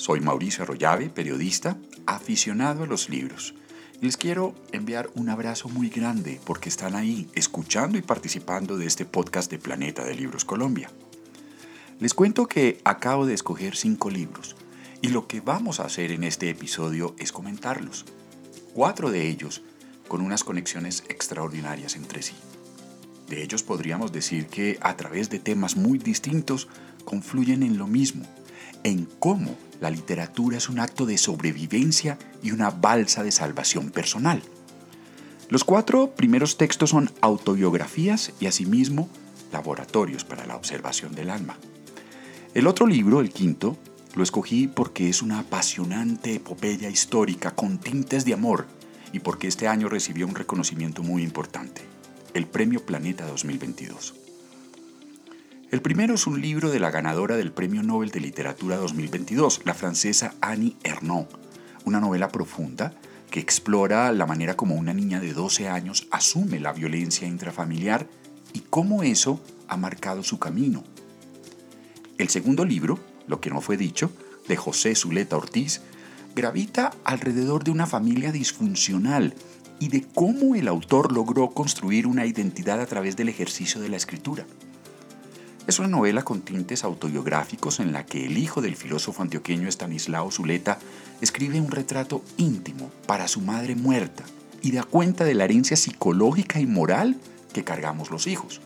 soy Mauricio Arroyave, periodista, aficionado a los libros. Les quiero enviar un abrazo muy grande porque están ahí escuchando y participando de este podcast de Planeta de Libros Colombia. Les cuento que acabo de escoger cinco libros y lo que vamos a hacer en este episodio es comentarlos. Cuatro de ellos con unas conexiones extraordinarias entre sí. De ellos podríamos decir que a través de temas muy distintos confluyen en lo mismo, en cómo la literatura es un acto de sobrevivencia y una balsa de salvación personal. Los cuatro primeros textos son autobiografías y asimismo laboratorios para la observación del alma. El otro libro, el quinto, lo escogí porque es una apasionante epopeya histórica con tintes de amor y porque este año recibió un reconocimiento muy importante, el Premio Planeta 2022. El primero es un libro de la ganadora del Premio Nobel de Literatura 2022, la francesa Annie Ernaux, una novela profunda que explora la manera como una niña de 12 años asume la violencia intrafamiliar y cómo eso ha marcado su camino. El segundo libro, Lo que no fue dicho, de José Zuleta Ortiz, gravita alrededor de una familia disfuncional y de cómo el autor logró construir una identidad a través del ejercicio de la escritura. Es una novela con tintes autobiográficos en la que el hijo del filósofo antioqueño Estanislao Zuleta escribe un retrato íntimo para su madre muerta y da cuenta de la herencia psicológica y moral que cargamos los hijos.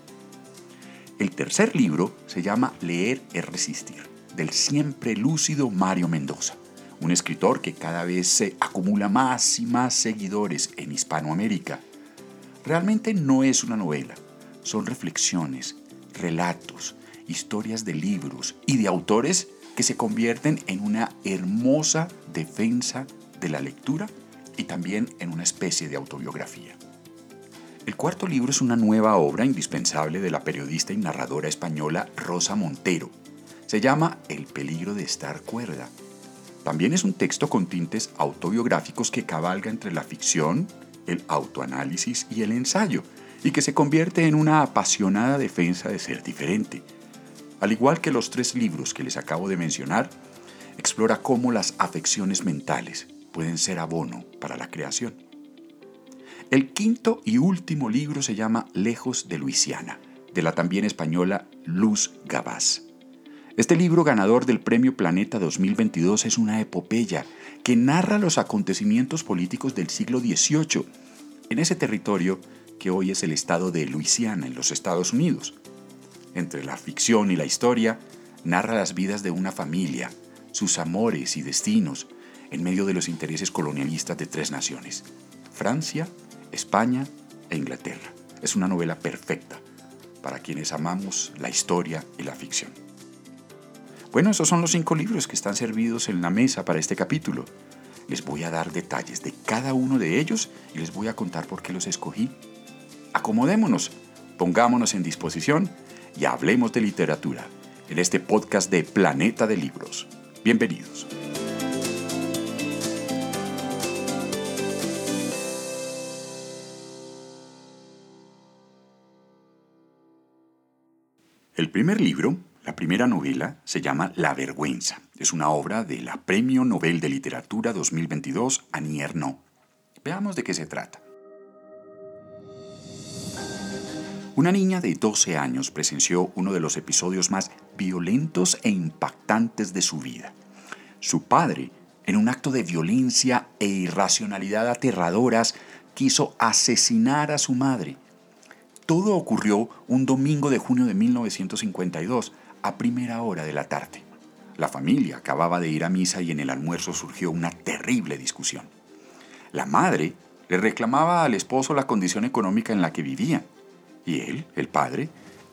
El tercer libro se llama Leer es resistir, del siempre lúcido Mario Mendoza, un escritor que cada vez se acumula más y más seguidores en Hispanoamérica. Realmente no es una novela, son reflexiones, relatos, historias de libros y de autores que se convierten en una hermosa defensa de la lectura y también en una especie de autobiografía. El cuarto libro es una nueva obra indispensable de la periodista y narradora española Rosa Montero. Se llama El peligro de estar cuerda. También es un texto con tintes autobiográficos que cabalga entre la ficción, el autoanálisis y el ensayo, y que se convierte en una apasionada defensa de ser diferente. Al igual que los tres libros que les acabo de mencionar, explora cómo las afecciones mentales pueden ser abono para la creación. El quinto y último libro se llama Lejos de Luisiana, de la también española Luz Gabás. Este libro ganador del Premio Planeta 2022 es una epopeya que narra los acontecimientos políticos del siglo XVIII en ese territorio que hoy es el estado de Luisiana en los Estados Unidos. Entre la ficción y la historia, narra las vidas de una familia, sus amores y destinos, en medio de los intereses colonialistas de tres naciones, Francia, España e Inglaterra. Es una novela perfecta para quienes amamos la historia y la ficción. Bueno, esos son los cinco libros que están servidos en la mesa para este capítulo. Les voy a dar detalles de cada uno de ellos y les voy a contar por qué los escogí acomodémonos, pongámonos en disposición y hablemos de literatura en este podcast de Planeta de Libros. Bienvenidos. El primer libro, la primera novela, se llama La Vergüenza. Es una obra de la Premio Nobel de Literatura 2022 Annie Ernaux. Veamos de qué se trata. Una niña de 12 años presenció uno de los episodios más violentos e impactantes de su vida. Su padre, en un acto de violencia e irracionalidad aterradoras, quiso asesinar a su madre. Todo ocurrió un domingo de junio de 1952, a primera hora de la tarde. La familia acababa de ir a misa y en el almuerzo surgió una terrible discusión. La madre le reclamaba al esposo la condición económica en la que vivía y él, el padre,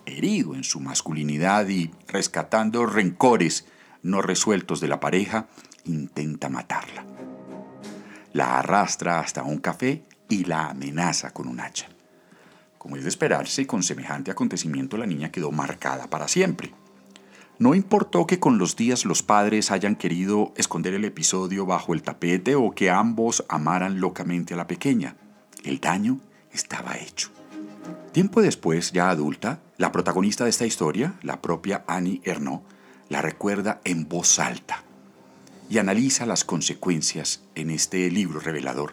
herido en su masculinidad y rescatando rencores no resueltos de la pareja, intenta matarla. La arrastra hasta un café y la amenaza con un hacha. Como es de esperarse, con semejante acontecimiento la niña quedó marcada para siempre. No importó que con los días los padres hayan querido esconder el episodio bajo el tapete o que ambos amaran locamente a la pequeña. El daño estaba hecho. Tiempo después, ya adulta, la protagonista de esta historia, la propia Annie Ernaux, la recuerda en voz alta. y analiza las consecuencias en este libro revelador.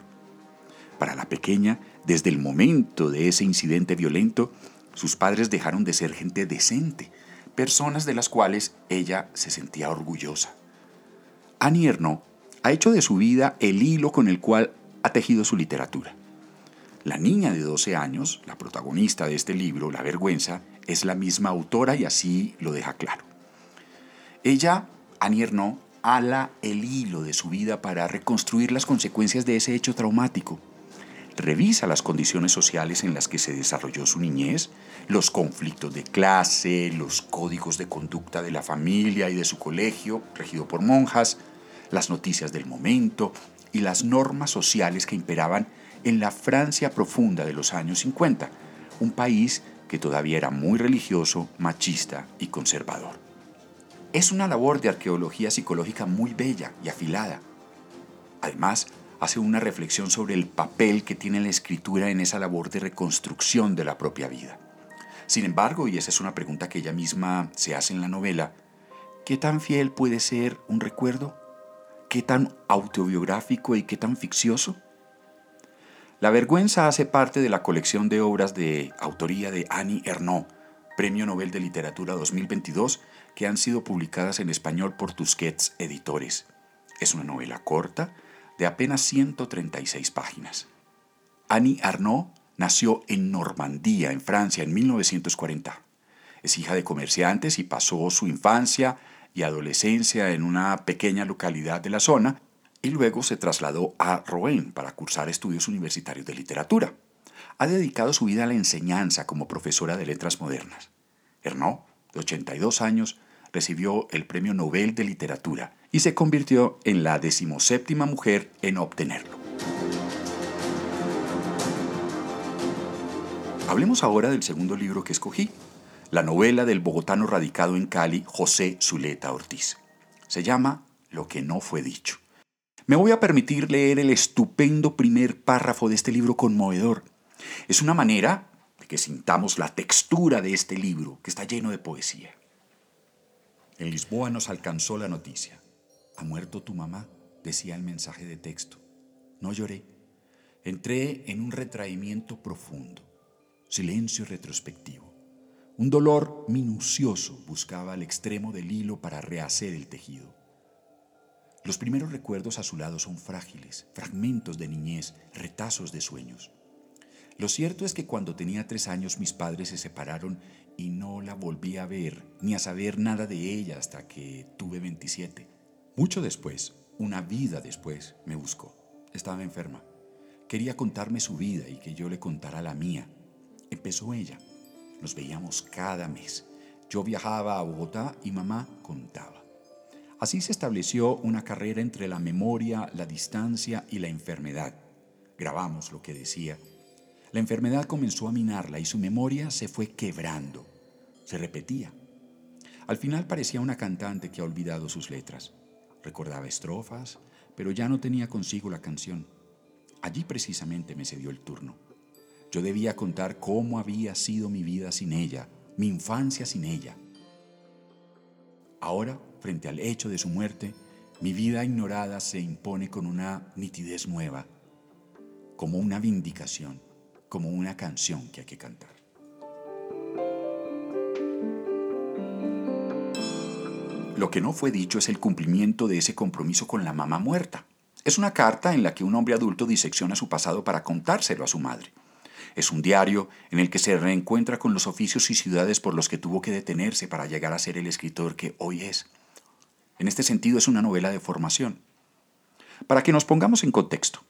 Para la pequeña, desde el momento de ese incidente violento, sus padres dejaron de ser gente decente, personas de las cuales ella se sentía orgullosa. Annie Ernaux ha hecho de su vida el hilo con el cual ha tejido su literatura. La niña de 12 años, la protagonista de este libro, La vergüenza, es la misma autora y así lo deja claro. Ella, Annie Ernaux, ala el hilo de su vida para reconstruir las consecuencias de ese hecho traumático. Revisa las condiciones sociales en las que se desarrolló su niñez, los conflictos de clase, los códigos de conducta de la familia y de su colegio, regido por monjas, las noticias del momento y las normas sociales que imperaban en la Francia profunda de los años 50, un país que todavía era muy religioso, machista y conservador. Es una labor de arqueología psicológica muy bella y afilada. Además, hace una reflexión sobre el papel que tiene la escritura en esa labor de reconstrucción de la propia vida. Sin embargo, y esa es una pregunta que ella misma se hace en la novela, ¿qué tan fiel puede ser un recuerdo? ¿Qué tan autobiográfico y qué tan ficcioso? La vergüenza hace parte de la colección de obras de autoría de Annie Ernaux, Premio Nobel de Literatura 2022, que han sido publicadas en español por Tusquets Editores. Es una novela corta de apenas 136 páginas. Annie Ernaux nació en Normandía, en Francia, en 1940. Es hija de comerciantes y pasó su infancia y adolescencia en una pequeña localidad de la zona y luego se trasladó a Rouen para cursar estudios universitarios de literatura. Ha dedicado su vida a la enseñanza como profesora de letras modernas. Ernaux, de 82 años, recibió el Premio Nobel de Literatura y se convirtió en la decimoséptima mujer en obtenerlo. Hablemos ahora del segundo libro que escogí, la novela del bogotano radicado en Cali, José Zuleta Ortiz. Se llama Lo que no fue dicho. Me voy a permitir leer el estupendo primer párrafo de este libro conmovedor. Es una manera de que sintamos la textura de este libro, que está lleno de poesía. En Lisboa nos alcanzó la noticia. Ha muerto tu mamá, decía el mensaje de texto. No lloré. Entré en un retraimiento profundo, silencio retrospectivo. Un dolor minucioso buscaba el extremo del hilo para rehacer el tejido. Los primeros recuerdos a su lado son frágiles, fragmentos de niñez, retazos de sueños. Lo cierto es que cuando tenía tres años mis padres se separaron y no la volví a ver ni a saber nada de ella hasta que tuve 27. Mucho después, una vida después, me buscó. Estaba enferma. Quería contarme su vida y que yo le contara la mía. Empezó ella. Nos veíamos cada mes. Yo viajaba a Bogotá y mamá contaba. Así se estableció una carrera entre la memoria, la distancia y la enfermedad. Grabamos lo que decía. La enfermedad comenzó a minarla y su memoria se fue quebrando. Se repetía. Al final parecía una cantante que ha olvidado sus letras. Recordaba estrofas, pero ya no tenía consigo la canción. Allí precisamente me cedió el turno. Yo debía contar cómo había sido mi vida sin ella, mi infancia sin ella. Ahora frente al hecho de su muerte, mi vida ignorada se impone con una nitidez nueva, como una vindicación, como una canción que hay que cantar. Lo que no fue dicho es el cumplimiento de ese compromiso con la mamá muerta. Es una carta en la que un hombre adulto disecciona su pasado para contárselo a su madre. Es un diario en el que se reencuentra con los oficios y ciudades por los que tuvo que detenerse para llegar a ser el escritor que hoy es. En este sentido es una novela de formación. Para que nos pongamos en contexto,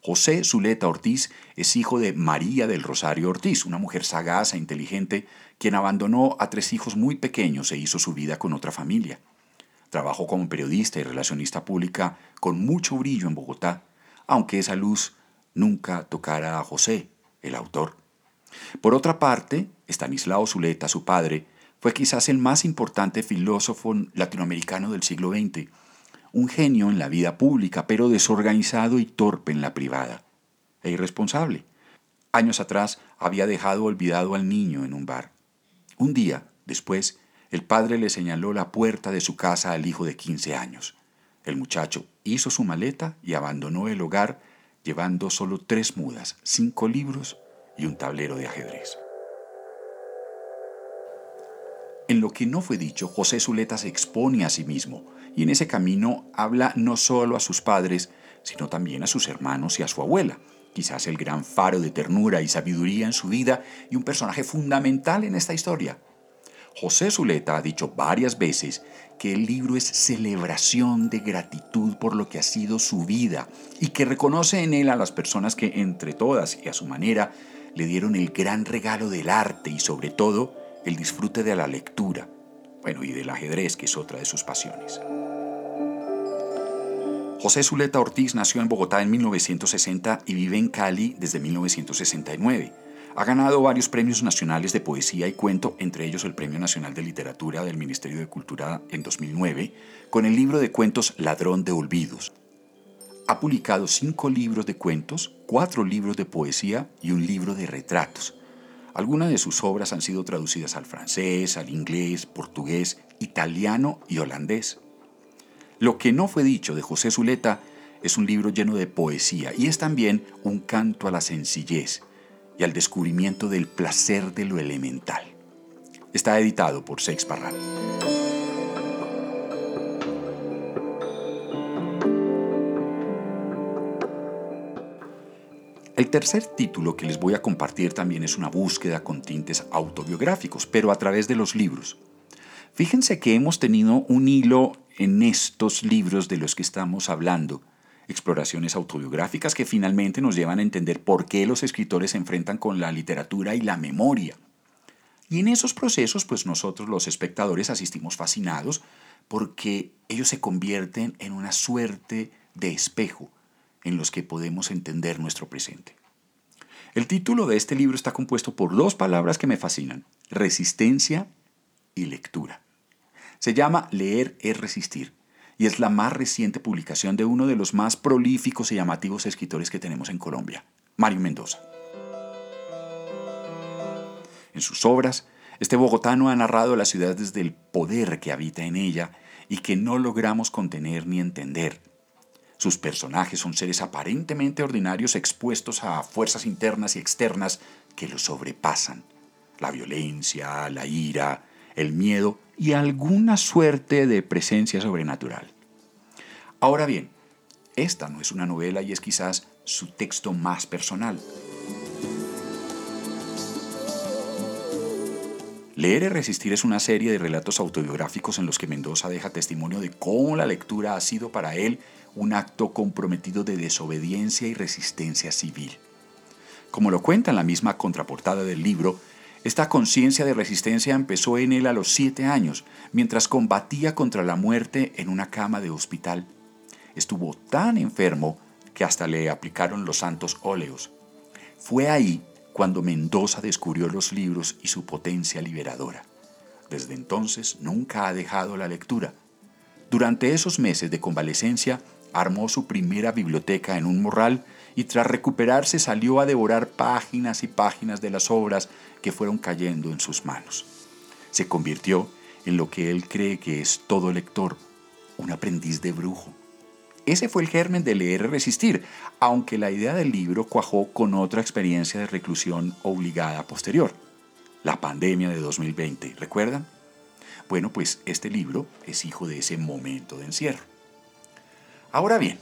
José Zuleta Ortiz es hijo de María del Rosario Ortiz, una mujer sagaz e inteligente, quien abandonó a tres hijos muy pequeños e hizo su vida con otra familia. Trabajó como periodista y relacionista pública con mucho brillo en Bogotá, aunque esa luz nunca tocara a José, el autor. Por otra parte, Estanislao Zuleta, su padre, fue quizás el más importante filósofo latinoamericano del siglo XX, un genio en la vida pública, pero desorganizado y torpe en la privada, e irresponsable. Años atrás había dejado olvidado al niño en un bar. Un día, después, el padre le señaló la puerta de su casa al hijo de 15 años. El muchacho hizo su maleta y abandonó el hogar llevando solo tres mudas, cinco libros y un tablero de ajedrez. En lo que no fue dicho, José Zuleta se expone a sí mismo y en ese camino habla no solo a sus padres, sino también a sus hermanos y a su abuela, quizás el gran faro de ternura y sabiduría en su vida y un personaje fundamental en esta historia. José Zuleta ha dicho varias veces que el libro es celebración de gratitud por lo que ha sido su vida y que reconoce en él a las personas que entre todas y a su manera le dieron el gran regalo del arte y sobre todo el disfrute de la lectura, bueno, y del ajedrez, que es otra de sus pasiones. José Zuleta Ortiz nació en Bogotá en 1960 y vive en Cali desde 1969. Ha ganado varios premios nacionales de poesía y cuento, entre ellos el Premio Nacional de Literatura del Ministerio de Cultura en 2009, con el libro de cuentos Ladrón de Olvidos. Ha publicado cinco libros de cuentos, cuatro libros de poesía y un libro de retratos. Algunas de sus obras han sido traducidas al francés, al inglés, portugués, italiano y holandés. Lo que no fue dicho de José Zuleta es un libro lleno de poesía y es también un canto a la sencillez y al descubrimiento del placer de lo elemental. Está editado por Seix Parral. El tercer título que les voy a compartir también es una búsqueda con tintes autobiográficos, pero a través de los libros. Fíjense que hemos tenido un hilo en estos libros de los que estamos hablando, exploraciones autobiográficas que finalmente nos llevan a entender por qué los escritores se enfrentan con la literatura y la memoria. Y en esos procesos, pues nosotros los espectadores asistimos fascinados porque ellos se convierten en una suerte de espejo en los que podemos entender nuestro presente. El título de este libro está compuesto por dos palabras que me fascinan, resistencia y lectura. Se llama Leer es resistir y es la más reciente publicación de uno de los más prolíficos y llamativos escritores que tenemos en Colombia, Mario Mendoza. En sus obras, este bogotano ha narrado la ciudad desde el poder que habita en ella y que no logramos contener ni entender, sus personajes son seres aparentemente ordinarios expuestos a fuerzas internas y externas que los sobrepasan. La violencia, la ira, el miedo y alguna suerte de presencia sobrenatural. Ahora bien, esta no es una novela y es quizás su texto más personal. Leer y Resistir es una serie de relatos autobiográficos en los que Mendoza deja testimonio de cómo la lectura ha sido para él un acto comprometido de desobediencia y resistencia civil. Como lo cuenta en la misma contraportada del libro, esta conciencia de resistencia empezó en él a los siete años, mientras combatía contra la muerte en una cama de hospital. Estuvo tan enfermo que hasta le aplicaron los santos óleos. Fue ahí cuando Mendoza descubrió los libros y su potencia liberadora. Desde entonces nunca ha dejado la lectura. Durante esos meses de convalecencia armó su primera biblioteca en un morral y tras recuperarse salió a devorar páginas y páginas de las obras que fueron cayendo en sus manos. Se convirtió en lo que él cree que es todo lector, un aprendiz de brujo. Ese fue el germen de leer y resistir, aunque la idea del libro cuajó con otra experiencia de reclusión obligada posterior, la pandemia de 2020, ¿recuerdan? Bueno, pues este libro es hijo de ese momento de encierro. Ahora bien,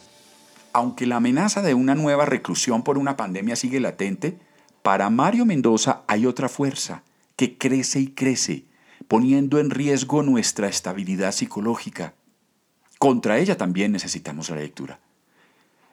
aunque la amenaza de una nueva reclusión por una pandemia sigue latente, para Mario Mendoza hay otra fuerza que crece y crece, poniendo en riesgo nuestra estabilidad psicológica contra ella también necesitamos la lectura.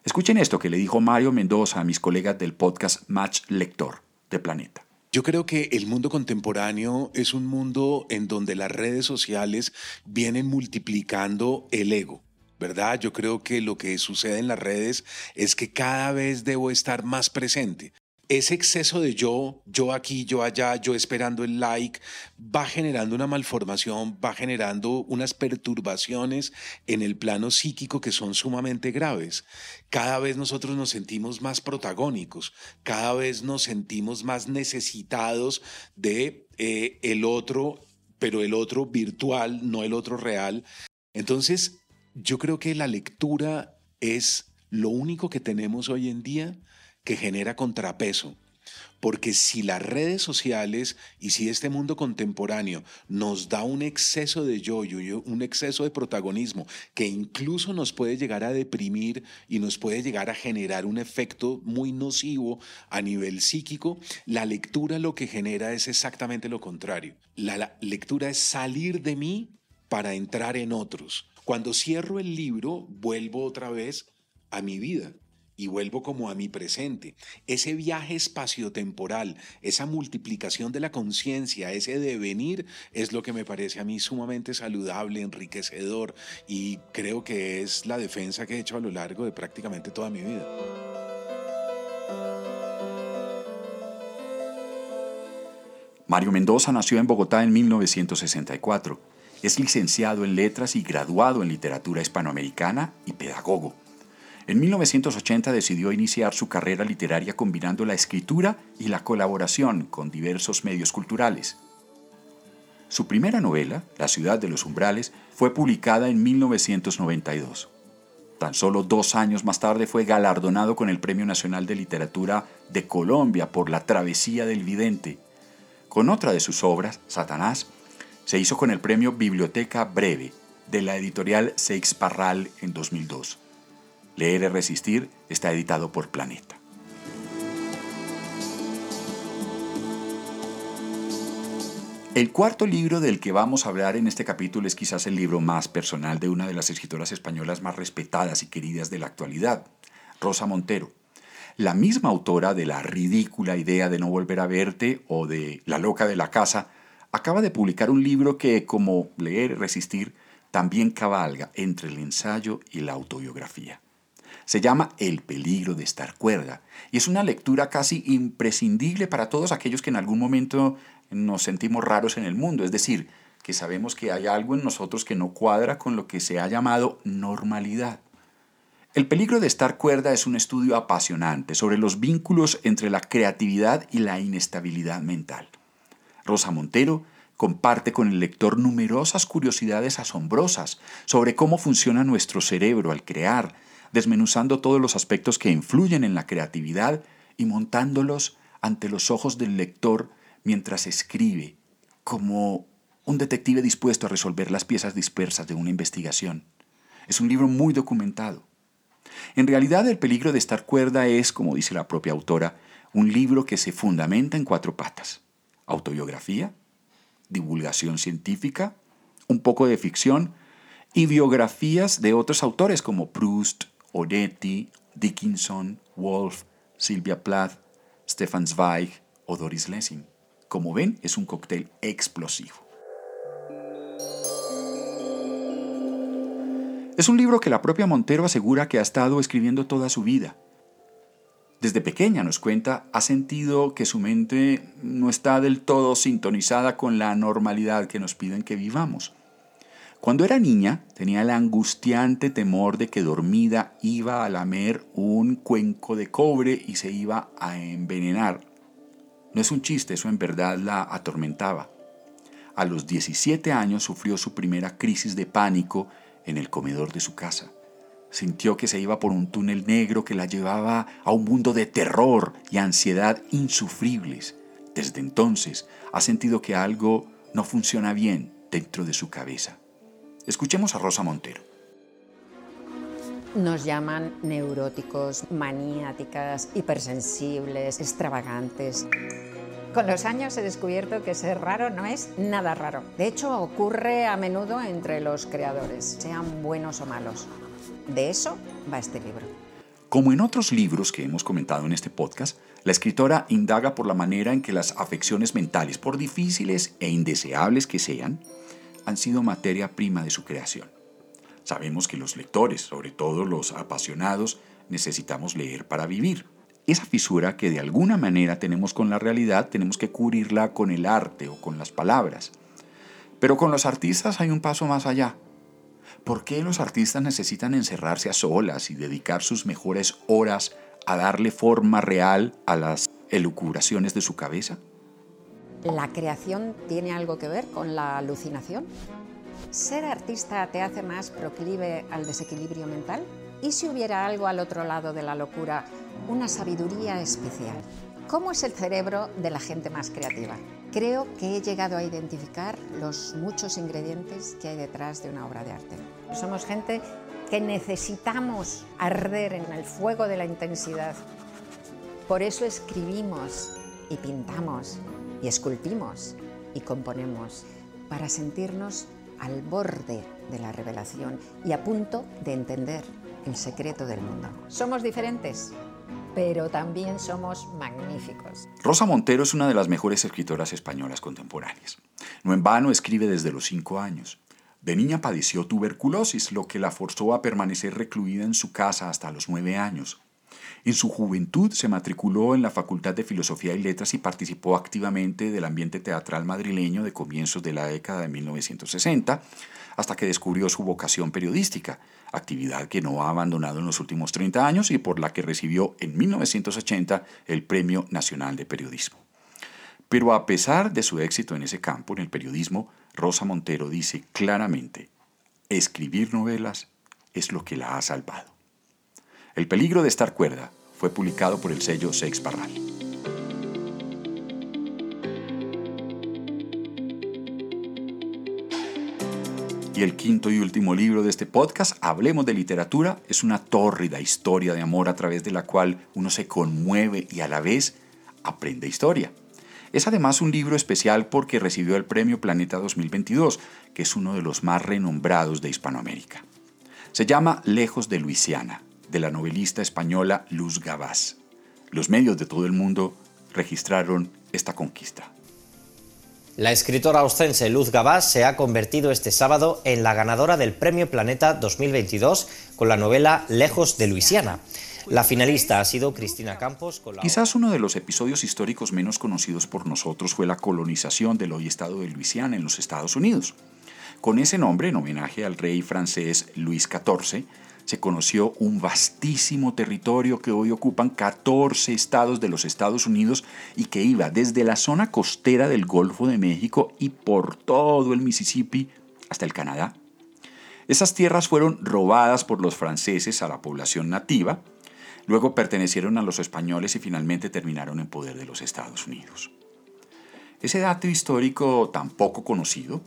Escuchen esto que le dijo Mario Mendoza a mis colegas del podcast Match Lector de Planeta. Yo creo que el mundo contemporáneo es un mundo en donde las redes sociales vienen multiplicando el ego. ¿Verdad? Yo creo que lo que sucede en las redes es que cada vez debo estar más presente ese exceso de yo, yo aquí, yo allá, yo esperando el like, va generando una malformación, va generando unas perturbaciones en el plano psíquico que son sumamente graves. Cada vez nosotros nos sentimos más protagónicos, cada vez nos sentimos más necesitados de eh, el otro, pero el otro virtual, no el otro real. Entonces, Yo creo que la lectura es lo único que tenemos hoy en día que genera contrapeso. Porque si las redes sociales y si este mundo contemporáneo nos da un exceso de yoyo, un exceso de protagonismo que incluso nos puede llegar a deprimir y nos puede llegar a generar un efecto muy nocivo a nivel psíquico, la lectura lo que genera es exactamente lo contrario. La, lectura es salir de mí para entrar en otros. Cuando cierro el libro, vuelvo otra vez a mi vida y vuelvo como a mi presente. Ese viaje espaciotemporal, esa multiplicación de la conciencia, ese devenir, es lo que me parece a mí sumamente saludable, enriquecedor y creo que es la defensa que he hecho a lo largo de prácticamente toda mi vida. Mario Mendoza nació en Bogotá en 1964. Es licenciado en letras y graduado en literatura hispanoamericana y pedagogo. En 1980 decidió iniciar su carrera literaria combinando la escritura y la colaboración con diversos medios culturales. Su primera novela, La ciudad de los umbrales, fue publicada en 1992. Tan solo dos años más tarde fue galardonado con el Premio Nacional de Literatura de Colombia por La Travesía del Vidente. Con otra de sus obras, Satanás, se hizo con el premio Biblioteca Breve de la editorial Seix Parral en 2002. Leer y Resistir está editado por Planeta. El cuarto libro del que vamos a hablar en este capítulo es quizás el libro más personal de una de las escritoras españolas más respetadas y queridas de la actualidad, Rosa Montero. La misma autora de La ridícula idea de no volver a verte o de La loca de la casa, acaba de publicar un libro que, como Leer Resistir, también cabalga entre el ensayo y la autobiografía. Se llama El peligro de estar cuerda y es una lectura casi imprescindible para todos aquellos que en algún momento nos sentimos raros en el mundo, es decir, que sabemos que hay algo en nosotros que no cuadra con lo que se ha llamado normalidad. El peligro de estar cuerda es un estudio apasionante sobre los vínculos entre la creatividad y la inestabilidad mental. Rosa Montero comparte con el lector numerosas curiosidades asombrosas sobre cómo funciona nuestro cerebro al crear, desmenuzando todos los aspectos que influyen en la creatividad y montándolos ante los ojos del lector mientras escribe, como un detective dispuesto a resolver las piezas dispersas de una investigación. Es un libro muy documentado. En realidad el peligro de estar cuerda es, como dice la propia autora, un libro que se fundamenta en cuatro patas. Autobiografía, divulgación científica, un poco de ficción y biografías de otros autores como Proust, Oretti, Dickinson, Wolf, Sylvia Plath, Stefan Zweig o Doris Lessing. Como ven, es un cóctel explosivo. Es un libro que la propia Montero asegura que ha estado escribiendo toda su vida. Desde pequeña, nos cuenta, ha sentido que su mente no está del todo sintonizada con la normalidad que nos piden que vivamos. Cuando era niña tenía el angustiante temor de que dormida iba a lamer un cuenco de cobre y se iba a envenenar. No es un chiste, eso en verdad la atormentaba. A los 17 años sufrió su primera crisis de pánico en el comedor de su casa. Sintió que se iba por un túnel negro que la llevaba a un mundo de terror y ansiedad insufribles. Desde entonces ha sentido que algo no funciona bien dentro de su cabeza. Escuchemos a Rosa Montero. Nos llaman neuróticos, maniáticas, hipersensibles, extravagantes. Con los años he descubierto que ser raro no es nada raro. De hecho, ocurre a menudo entre los creadores, sean buenos o malos. De eso va este libro. Como en otros libros que hemos comentado en este podcast, la escritora indaga por la manera en que las afecciones mentales, por difíciles e indeseables que sean, han sido materia prima de su creación. Sabemos que los lectores, sobre todo los apasionados, necesitamos leer para vivir. Esa fisura que de alguna manera tenemos con la realidad tenemos que cubrirla con el arte o con las palabras. Pero con los artistas hay un paso más allá. ¿Por qué los artistas necesitan encerrarse a solas y dedicar sus mejores horas a darle forma real a las elucubraciones de su cabeza? ¿La creación tiene algo que ver con la alucinación? ¿Ser artista te hace más proclive al desequilibrio mental? ¿Y si hubiera algo al otro lado de la locura, una sabiduría especial? ¿Cómo es el cerebro de la gente más creativa? Creo que he llegado a identificar los muchos ingredientes que hay detrás de una obra de arte. Somos gente que necesitamos arder en el fuego de la intensidad. Por eso escribimos y pintamos y esculpimos y componemos para sentirnos al borde de la revelación y a punto de entender el secreto del mundo. Somos diferentes, pero también somos magníficos. Rosa Montero es una de las mejores escritoras españolas contemporáneas. No en vano escribe desde los cinco años. De niña padeció tuberculosis, lo que la forzó a permanecer recluida en su casa hasta los nueve años. En su juventud se matriculó en la Facultad de Filosofía y Letras y participó activamente del ambiente teatral madrileño de comienzos de la década de 1960, hasta que descubrió su vocación periodística, actividad que no ha abandonado en los últimos 30 años y por la que recibió en 1980 el Premio Nacional de Periodismo. Pero a pesar de su éxito en ese campo, en el periodismo, Rosa Montero dice claramente, escribir novelas es lo que la ha salvado. El peligro de estar cuerda fue publicado por el sello Sex Parral. Y el quinto y último libro de este podcast, Hablemos de Literatura, es una tórrida historia de amor a través de la cual uno se conmueve y a la vez aprende historia. Es además un libro especial porque recibió el Premio Planeta 2022, que es uno de los más renombrados de Hispanoamérica. Se llama Lejos de Luisiana de la novelista española Luz Gabás. Los medios de todo el mundo registraron esta conquista. La escritora austense Luz Gabás se ha convertido este sábado en la ganadora del Premio Planeta 2022 con la novela Lejos de Luisiana. La finalista ha sido Cristina Campos. Quizás uno de los episodios históricos menos conocidos por nosotros fue la colonización del hoy estado de Luisiana en los Estados Unidos. Con ese nombre, en homenaje al rey francés Luis XIV, se conoció un vastísimo territorio que hoy ocupan 14 estados de los Estados Unidos y que iba desde la zona costera del Golfo de México y por todo el Mississippi hasta el Canadá. Esas tierras fueron robadas por los franceses a la población nativa, luego pertenecieron a los españoles y finalmente terminaron en poder de los Estados Unidos. Ese dato histórico tan poco conocido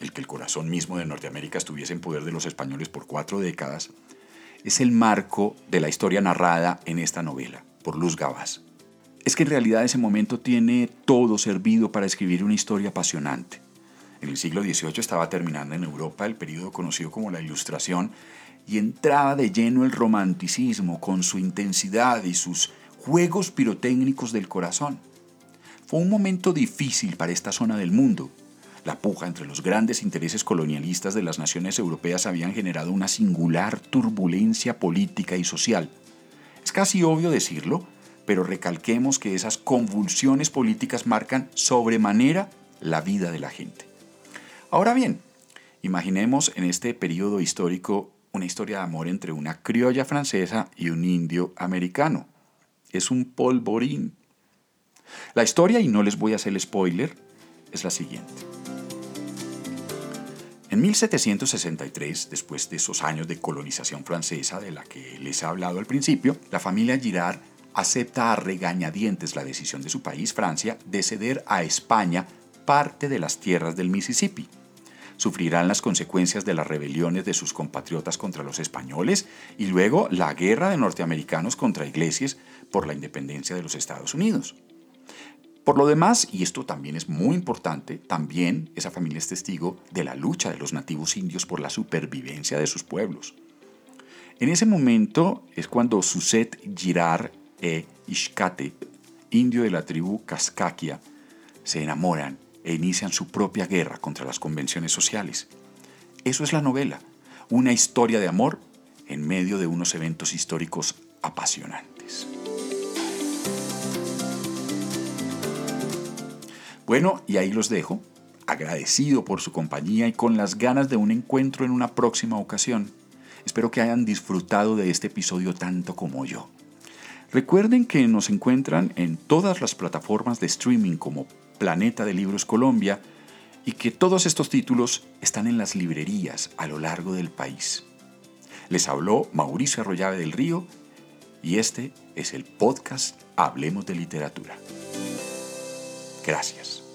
el que el corazón mismo de Norteamérica estuviese en poder de los españoles por cuatro décadas, es el marco de la historia narrada en esta novela, por Luz Gabás. Es que en realidad ese momento tiene todo servido para escribir una historia apasionante. En el siglo XVIII estaba terminando en Europa el periodo conocido como la Ilustración y entraba de lleno el romanticismo con su intensidad y sus juegos pirotécnicos del corazón. Fue un momento difícil para esta zona del mundo, la puja entre los grandes intereses colonialistas de las naciones europeas habían generado una singular turbulencia política y social. Es casi obvio decirlo, pero recalquemos que esas convulsiones políticas marcan sobremanera la vida de la gente. Ahora bien, imaginemos en este periodo histórico una historia de amor entre una criolla francesa y un indio americano. Es un polvorín. La historia, y no les voy a hacer spoiler, es la siguiente. En 1763, después de esos años de colonización francesa de la que les he hablado al principio, la familia Girard acepta a regañadientes la decisión de su país, Francia, de ceder a España parte de las tierras del Mississippi. Sufrirán las consecuencias de las rebeliones de sus compatriotas contra los españoles y luego la guerra de norteamericanos contra iglesias por la independencia de los Estados Unidos. Por lo demás, y esto también es muy importante, también esa familia es testigo de la lucha de los nativos indios por la supervivencia de sus pueblos. En ese momento es cuando Suset Girard e Ishkate, indio de la tribu Kaskakia, se enamoran e inician su propia guerra contra las convenciones sociales. Eso es la novela, una historia de amor en medio de unos eventos históricos apasionantes. Bueno, y ahí los dejo, agradecido por su compañía y con las ganas de un encuentro en una próxima ocasión. Espero que hayan disfrutado de este episodio tanto como yo. Recuerden que nos encuentran en todas las plataformas de streaming como Planeta de Libros Colombia y que todos estos títulos están en las librerías a lo largo del país. Les habló Mauricio Arroyave del Río y este es el podcast Hablemos de Literatura. Gracias.